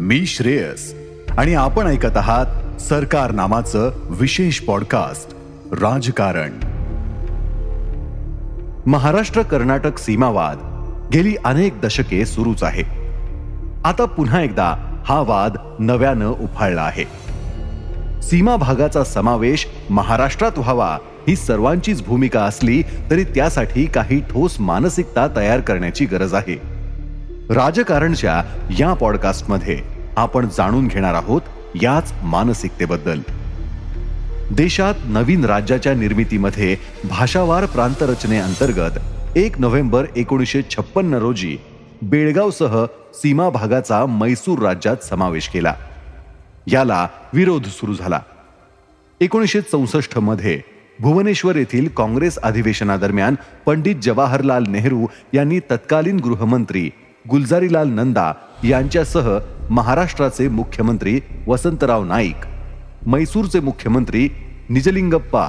मी श्रेयस. आणि आपण ऐकत आहात सरकार नामाचं विशेष पॉडकास्ट राजकारण. महाराष्ट्र कर्नाटक सीमावाद गेली अनेक दशके सुरूच आहे. आता पुन्हा एकदा हा वाद नव्यानं उफाळला आहे. सीमा भागाचा समावेश महाराष्ट्रात व्हावा ही सर्वांचीच भूमिका असली तरी त्यासाठी काही ठोस मानसिकता तयार करण्याची गरज आहे. राजकारणच्या या पॉडकास्टमध्ये आपण जाणून घेणार आहोत याच मानसिकतेबद्दल. देशात नवीन राज्याच्या निर्मितीमध्ये भाषावार प्रांतरचनेअंतर्गत एक नोव्हेंबर एकोणीसशे छप्पन्न रोजी बेळगावसह सीमा भागाचा मैसूर राज्यात समावेश केला. याला विरोध सुरू झाला. एकोणीसशे चौसष्टमध्ये भुवनेश्वर येथील काँग्रेस अधिवेशनादरम्यान पंडित जवाहरलाल नेहरू यांनी तत्कालीन गृहमंत्री गुलजारीलाल नंदा यांच्यासह महाराष्ट्राचे मुख्यमंत्री वसंतराव नाईक मैसूरचे मुख्यमंत्री निजलिंगप्पा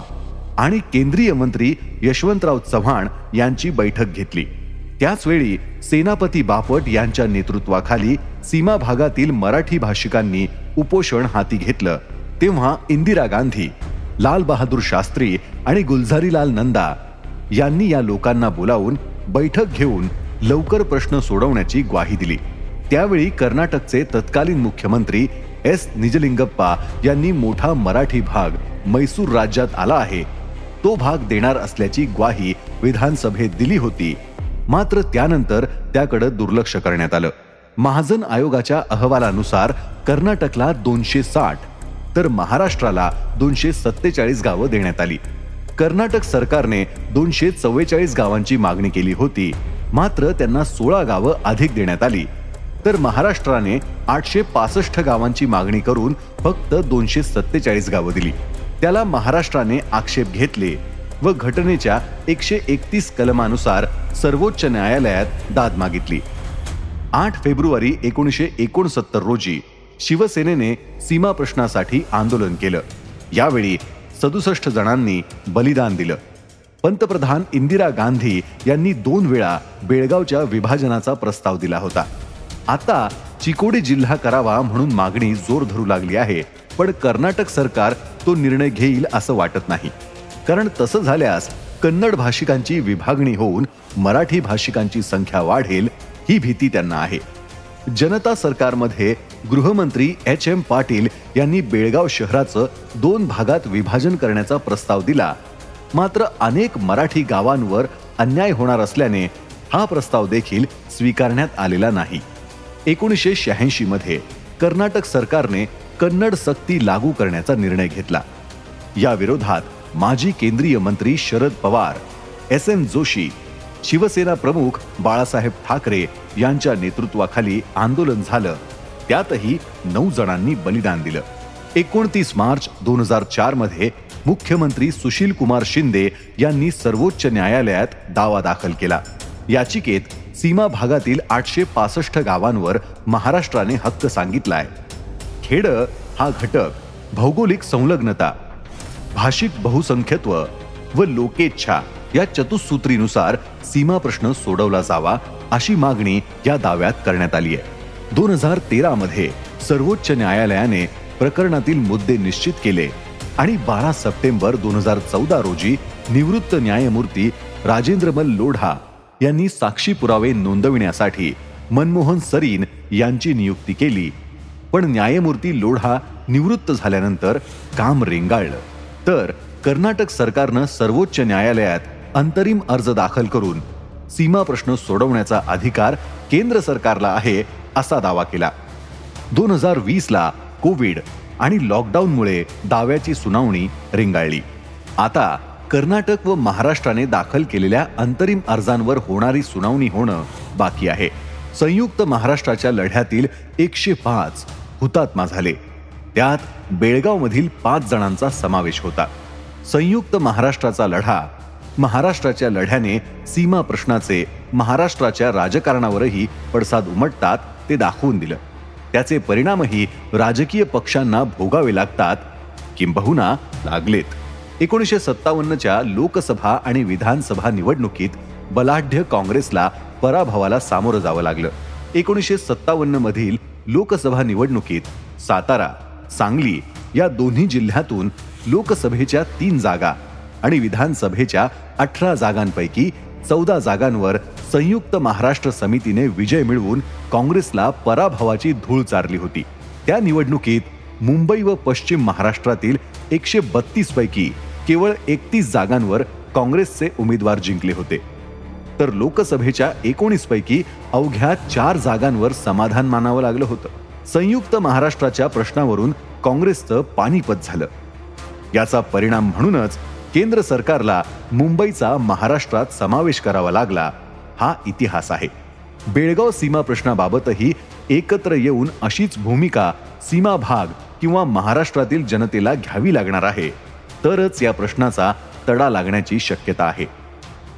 आणि केंद्रीय मंत्री यशवंतराव चव्हाण यांची बैठक घेतली. त्याचवेळी सेनापती बापट यांच्या नेतृत्वाखाली सीमा भागातील मराठी भाषिकांनी उपोषण हाती घेतलं. तेव्हा इंदिरा गांधी लाल बहादूर शास्त्री आणि गुलझारीलाल नंदा यांनी या लोकांना बोलावून बैठक घेऊन लवकर प्रश्न सोडवण्याची ग्वाही दिली. त्यावेळी कर्नाटकचे तत्कालीन मुख्यमंत्री एस. निजलिंगप्पा यांनी मोठा मराठी भाग मैसूर राज्यात आला आहे. तो भाग देणार असल्याची ग्वाही विधानसभेत दिली होती. मात्र त्यानंतर त्याकडे दुर्लक्ष करण्यात आलं. महाजन आयोगाच्या अहवालानुसार कर्नाटकला दोनशे साठ तर महाराष्ट्राला दोनशे सत्तेचाळीस गावं देण्यात आली. कर्नाटक सरकारने दोनशे चव्वेचाळीस गावांची मागणी केली होती. मात्र त्यांना सोळा गावं अधिक देण्यात आली. तर महाराष्ट्राने आठशे पासष्ट गावांची मागणी करून फक्त दोनशे सत्तेचाळीस गावं दिली. त्याला महाराष्ट्राने आक्षेप घेतले व घटनेच्या एकशे एकतीस कलमानुसार सर्वोच्च न्यायालयात दाद मागितली. आठ फेब्रुवारी एकोणीसशे एकोणसत्तर रोजी शिवसेनेने सीमा प्रश्नासाठी आंदोलन केलं. यावेळी सदुसष्ट जणांनी बलिदान दिलं. पंतप्रधान इंदिरा गांधी यांनी दोन वेळा बेळगावच्या विभाजनाचा प्रस्ताव दिला होता. आता चिकोडी जिल्हा करावा म्हणून मागणी जोर धरू लागली आहे पण कर्नाटक सरकार तो निर्णय घेईल असं वाटत नाही. कारण तसं झाल्यास कन्नड भाषिकांची विभागणी होऊन मराठी भाषिकांची संख्या वाढेल ही भीती त्यांना आहे. जनता सरकारमध्ये गृहमंत्री एच एम पाटील यांनी बेळगाव शहराचं दोन भागात विभाजन करण्याचा प्रस्ताव दिला मात्र अनेक मराठी गावांवर अन्याय होणार असल्याने हा प्रस्ताव देखील स्वीकारण्यात आलेला नाही. एकोणीसशे शहाऐंशी मध्ये कर्नाटक सरकारने कन्नड सक्ती लागू करण्याचा निर्णय घेतला. या विरोधात माजी केंद्रीय मंत्री शरद पवार एस एम जोशी शिवसेना प्रमुख बाळासाहेब ठाकरे यांच्या नेतृत्वाखाली आंदोलन झालं. त्यातही नऊ जणांनी बलिदान दिलं. एकोणतीस मार्च दोन हजार चारमध्ये मुख्यमंत्री सुशील कुमार शिंदे यांनी सर्वोच्च न्यायालयात दावा दाखल केला. याचिकेत सीमा भागातील आठशे पासष्ट गावांवर महाराष्ट्राने हक्क सांगितलाय. खेड हा घटक भौगोलिक संलग्नता भाषिक बहुसंख्यत्व व लोकेच्छा या चतुसूत्रीनुसार सीमा प्रश्न सोडवला जावा अशी मागणी या दाव्यात करण्यात आली आहे. दोन हजार तेरा मध्ये सर्वोच्च न्यायालयाने प्रकरणातील मुद्दे निश्चित केले आणि बारा सप्टेंबर दोन हजार चौदा रोजी निवृत्त न्यायमूर्ती राजेंद्रमल लोढा यांनी साक्षी पुरावे नोंदविण्यासाठी मनमोहन सरीन यांची नियुक्ती केली. पण न्यायमूर्ती लोढा निवृत्त झाल्यानंतर काम रेंगाळलं. तर कर्नाटक सरकारनं सर्वोच्च न्यायालयात अंतरिम अर्ज दाखल करून सीमा प्रश्न सोडवण्याचा अधिकार केंद्र सरकारला आहे असा दावा केला. दोन हजार वीसला कोविड आणि लॉकडाऊनमुळे दाव्याची सुनावणी रेंगाळली. आता कर्नाटक व महाराष्ट्राने दाखल केलेल्या अंतरिम अर्जांवर होणारी सुनावणी होणं बाकी आहे. संयुक्त महाराष्ट्राच्या लढ्यातील एकशे पाच हुतात्मा झाले. त्यात बेळगावमधील पाच जणांचा समावेश होता. संयुक्त महाराष्ट्राचा लढा महाराष्ट्राच्या लढ्याने सीमा प्रश्नाचे महाराष्ट्राच्या राजकारणावरही पडसाद उमटतात ते दाखवून दिलं. त्याचे परिणामही राजकीय पक्षांना भोगावे लागतात. किंबहुना लागलेत. एकोणीसशे सत्तावन्नच्या लोकसभा आणि विधानसभा निवडणुकीत बलाढ्य काँग्रेसला पराभवाला सामोरं जावं लागलं. एकोणीसशे सत्तावन्न मधील लोकसभा निवडणुकीत सातारा सांगली या दोन्ही जिल्ह्यातून लोकसभेच्या तीन जागा आणि विधानसभेच्या अठरा जागांपैकी चौदा जागांवर संयुक्त महाराष्ट्र समितीने विजय मिळवून काँग्रेसला पराभवाची धूळ चारली होती. त्या निवडणुकीत मुंबई व पश्चिम महाराष्ट्रातील एकशे बत्तीस पैकी केवळ एकतीस जागांवर काँग्रेसचे उमेदवार जिंकले होते. तर लोकसभेच्या एकोणीस पैकी अवघ्या चार जागांवर समाधान मानावं लागलं होतं. संयुक्त महाराष्ट्राच्या प्रश्नावरून काँग्रेसचं पानिपत झालं. याचा परिणाम म्हणूनच केंद्र सरकारला मुंबईचा महाराष्ट्रात समावेश करावा लागला हा इतिहास आहे. बेळगाव सीमा प्रश्नाबाबतही एकत्र येऊन अशीच भूमिका सीमा भाग किंवा महाराष्ट्रातील जनतेला घ्यावी लागणार आहे. तरच या प्रश्नाचा तडा लागण्याची शक्यता आहे.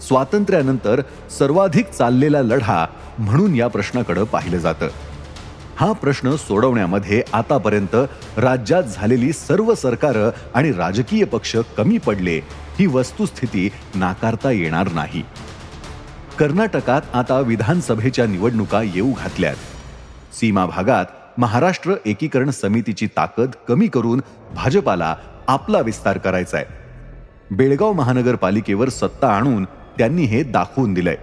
स्वातंत्र्यानंतर सर्वाधिक चाललेला लढा म्हणून या प्रश्नाकडे पाहिलं जातं. हा प्रश्न सोडवण्यामध्ये आतापर्यंत राज्यात झालेली सर्व सरकारं आणि राजकीय पक्ष कमी पडले ही वस्तुस्थिती नाकारता येणार नाही. कर्नाटकात आता विधानसभेच्या निवडणुका येऊ घातल्यात. सीमा भागात महाराष्ट्र एकीकरण समितीची ताकद कमी करून भाजपाला आपला विस्तार करायचा आहे बेळगाव महानगरपालिकेवर सत्ता आणून त्यांनी हे दाखवून दिलंय.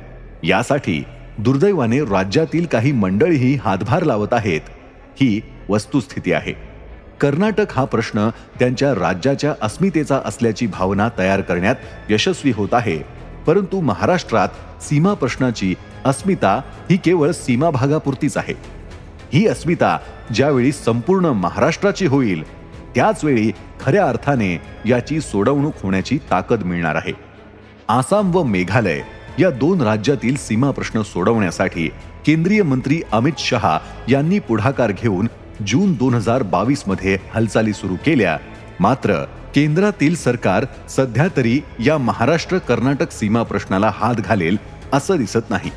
यासाठी दुर्दैवाने राज्यातील काही मंडळीही हातभार लावत आहेत. ही वस्तुस्थिती आहे. कर्नाटक हा प्रश्न त्यांच्या राज्याच्या अस्मितेचा असल्याची भावना तयार करण्यात यशस्वी होत आहे परंतु महाराष्ट्रात सीमा प्रश्नाची अस्मिता ही केवळ सीमा भागापुरतीच आहे. ही अस्मिता ज्यावेळी संपूर्ण महाराष्ट्राची होईल त्याचवेळी खऱ्या अर्थाने याची सोडवणूक होण्याची ताकद मिळणार आहे. आसाम व मेघालय या दोन राज्यातील सीमा प्रश्न सोडवण्यासाठी केंद्रीय मंत्री अमित शहा यांनी पुढाकार घेऊन जून दोन हजार बावीसमध्ये हालचाली सुरू केल्या मात्र केंद्रातील सरकार सध्या तरी या महाराष्ट्र कर्नाटक सीमा प्रश्नाला हात घालेल असं दिसत नाही.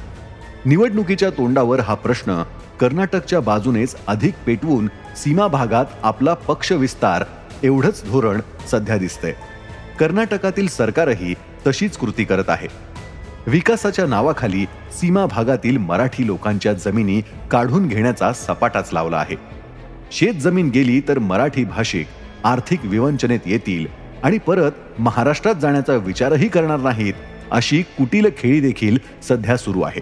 निवडणुकीच्या तोंडावर हा प्रश्न कर्नाटकच्या बाजूनेच अधिक पेटवून सीमा भागात आपला पक्ष विस्तार एवढंच धोरण सध्या दिसतंय. कर्नाटकातील सरकारही तशीच कृती करत आहे. विकासाच्या नावाखाली सीमा भागातील मराठी लोकांच्या जमिनी काढून घेण्याचा सपाटाच लावला आहे. शेत जमीन गेली तर मराठी भाषिक आर्थिक विवंचनेत येतील आणि परत महाराष्ट्रात जाण्याचा विचारही करणार नाहीत अशी कुटील खेळी देखील सध्या सुरू आहे.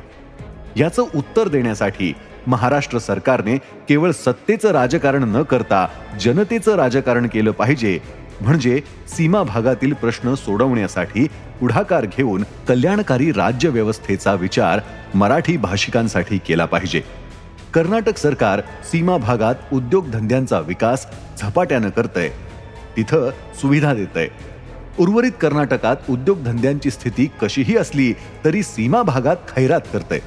याचं उत्तर देण्यासाठी महाराष्ट्र सरकारने केवळ सत्तेचं राजकारण न करता जनतेचं राजकारण केलं पाहिजे म्हणजे सीमा भागातील प्रश्न सोडवण्यासाठी पुढाकार घेऊन कल्याणकारी राज्य व्यवस्थेचा विचार मराठी भाषिकांसाठी केला पाहिजे. कर्नाटक सरकार सीमा भागात उद्योगधंद्यांचा विकास झपाट्यानं करतंय. तिथं सुविधा देतंय. उर्वरित कर्नाटकात उद्योगधंद्यांची स्थिती कशीही असली तरी सीमा भागात खैरात करतंय.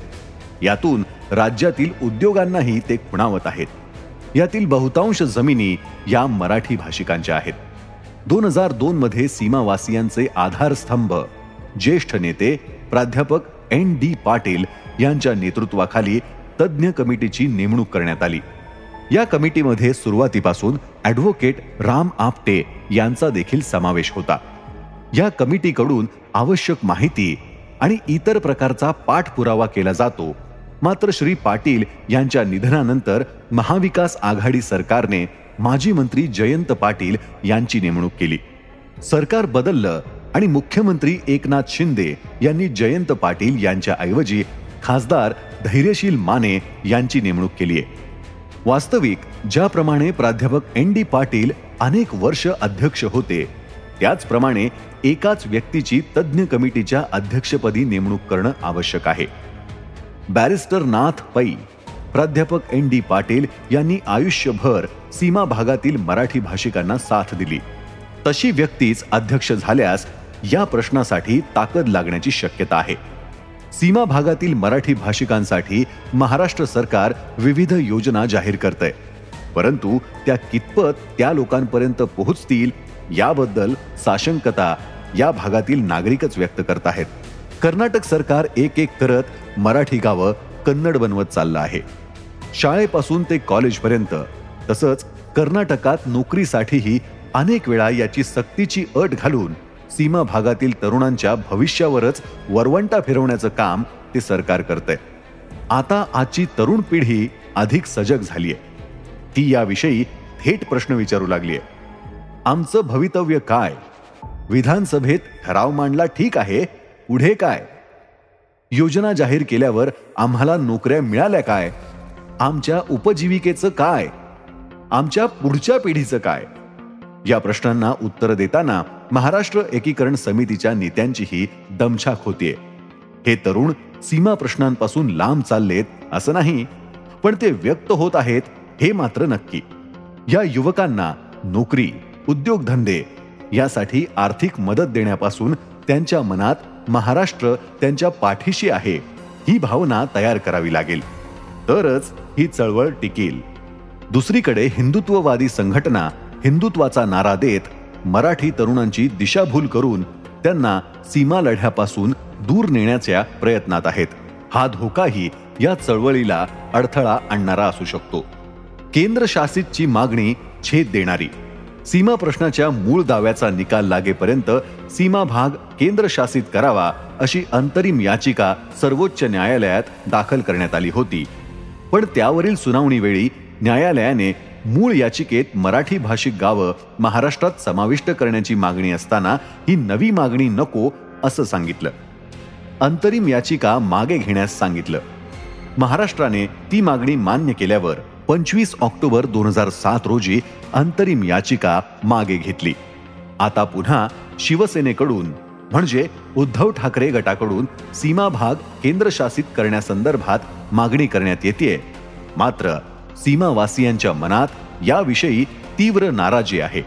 यातून राज्यातील उद्योगांनाही ते खुणावत आहेत. यातील बहुतांश जमिनी या मराठी भाषिकांच्या आहेत. दोन हजार दोन मध्ये सीमावासियांचे आधारस्तंभ ज्येष्ठ नेते प्राध्यापक एन डी पाटील यांच्या नेतृत्वाखाली तज्ज्ञ कमिटीची नेमणूक करण्यात आली. या कमिटीमध्ये सुरुवातीपासून ॲडव्होकेट राम आपटे यांचा देखील समावेश होता. या कमिटीकडून आवश्यक माहिती आणि इतर प्रकारचा पाठपुरावा केला जातो. मात्र श्री पाटील यांच्या निधनानंतर महाविकास आघाडी सरकारने माजी मंत्री जयंत पाटील यांची नेमणूक केली. सरकार बदललं आणि मुख्यमंत्री एकनाथ शिंदे यांनी जयंत पाटील यांच्या ऐवजी खासदार धैर्यशील माने यांची नेमणूक केली आहे. वास्तविक ज्याप्रमाणे प्राध्यापक एन डी पाटील अनेक वर्ष अध्यक्ष होते त्याचप्रमाणे एकाच व्यक्तीची तज्ज्ञ कमिटीच्या अध्यक्षपदी नेमणूक करणं आवश्यक आहे. बॅरिस्टर नाथ पै प्राध्यापक एन डी पाटील यांनी आयुष्यभर सीमा भागातील मराठी भाषिकांना साथ दिली. तशी व्यक्तीच अध्यक्ष झाल्यास या प्रश्नासाठी ताकद लागण्याची शक्यता आहे. सीमा भागातील मराठी भाषिकांसाठी महाराष्ट्र सरकार विविध योजना जाहीर करतंय. परंतु त्या कितपत त्या लोकांपर्यंत पोहोचतील याबद्दल साशंकता या भागातील नागरिकच व्यक्त करत आहेत. कर्नाटक सरकार एक एक करत मराठी गावं कन्नड बनवत चाललं आहे. शाळेपासून ते कॉलेजपर्यंत तसंच कर्नाटकात नोकरीसाठीही अनेक वेळा याची सक्तीची अट घालून सीमा भागातील तरुणांच्या भविष्यावरच वरवंटा फिरवण्याचं काम ते सरकार करतंय. आता आजची तरुण पिढी अधिक सजग झालीय. ती याविषयी थेट प्रश्न विचारू लागलीय. आमचं भवितव्य काय? विधानसभेत ठराव मांडला ठीक आहे पुढे काय? योजना जाहीर केल्यावर आम्हाला नोकऱ्या मिळाल्या काय? आमच्या उपजीविकेचं काय? आमच्या पुढच्या पिढीचं काय? या प्रश्नांना उत्तर देताना महाराष्ट्र एकीकरण समितीच्या नेत्यांचीही दमछाक होतीये. हे तरुण सीमा प्रश्नांपासून लांब चाललेत असं नाही पण ते व्यक्त होत आहेत हे मात्र नक्की. या युवकांना नोकरी उद्योगधंदे यासाठी आर्थिक मदत देण्यापासून त्यांच्या मनात महाराष्ट्र त्यांच्या पाठीशी आहे ही भावना तयार करावी लागेल. तरच ही चळवळ टिकेल. दुसरीकडे हिंदुत्ववादी संघटना हिंदुत्वाचा नारा देत मराठी तरुणांची दिशाभूल करून त्यांना सीमा लढ्यापासून दूर नेण्याच्या प्रयत्नात आहेत. हा धोकाही या चळवळीला अडथळा आणणारा असू शकतो. केंद्र शासितची मागणी छेद देणारी. सीमा प्रश्नाच्या मूळ दाव्याचा निकाल लागेपर्यंत सीमा भाग केंद्र शासित करावा अशी अंतरिम याचिका सर्वोच्च न्यायालयात दाखल करण्यात आली होती. पण त्यावरील सुनावणीवेळी न्यायालयाने मूळ याचिकेत मराठी भाषिक गावं महाराष्ट्रात समाविष्ट करण्याची मागणी असताना ही नवी मागणी नको असं सांगितलं. अंतरिम याचिका मागे घेण्यास सांगितलं. महाराष्ट्राने ती मागणी मान्य केल्यावर पंचवीस ऑक्टोबर दोन हजार सात रोजी अंतरिम याचिका मागे घेतली. आता पुन्हा शिवसेनेकडून म्हणजे उद्धव ठाकरे गटाकडून सीमा भाग केंद्रशासित करण्यासंदर्भात मागणी करण्यात येते मात्र सीमावासियांच्या मनात याविषयी तीव्र नाराजी आहे.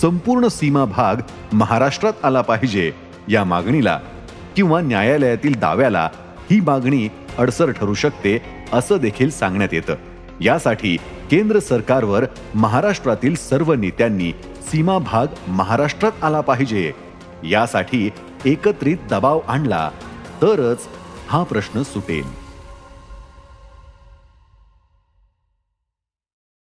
संपूर्ण सीमा भाग महाराष्ट्रात आला पाहिजे या मागणीला किंवा न्यायालयातील दाव्याला ही मागणी अडसर ठरू शकते असं देखील सांगण्यात येतं. यासाठी केंद्र सरकारवर महाराष्ट्रातील सर्व नेत्यांनी सीमा भाग महाराष्ट्रात आला पाहिजे. यासाठी एकत्रित दबाव आणला तरच हा प्रश्न सुटेल.